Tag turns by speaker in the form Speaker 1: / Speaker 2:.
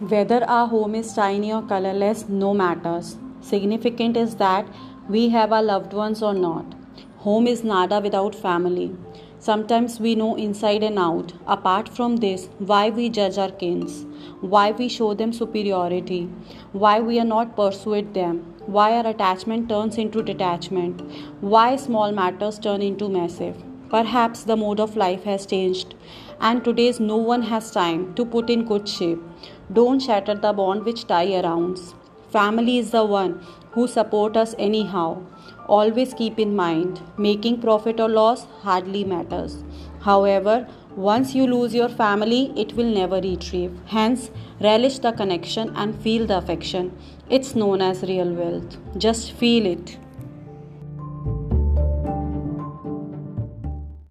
Speaker 1: Whether our home is tiny or colorless, no matters. Significant is that we have our loved ones or not. Home is nada without family. Sometimes we know inside and out. Apart from this, why we judge our kins, why we show them superiority, why we are not persuade them, why our attachment turns into detachment, why small matters turn into massive. Perhaps the mode of life has changed, and today's no one has time to put in good shape. Don't shatter the bond which tie around. Family is the one who support us anyhow. Always keep in mind, making profit or loss hardly matters. However, once you lose your family, it will never retrieve. Hence, relish the connection and feel the affection. It's known as real wealth. Just feel it.